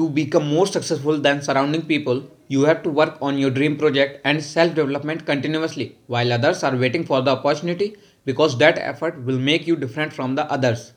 To become more successful than surrounding people, you have to work on your dream project and self development continuously while others are waiting for the opportunity because that effort will make you different from the others.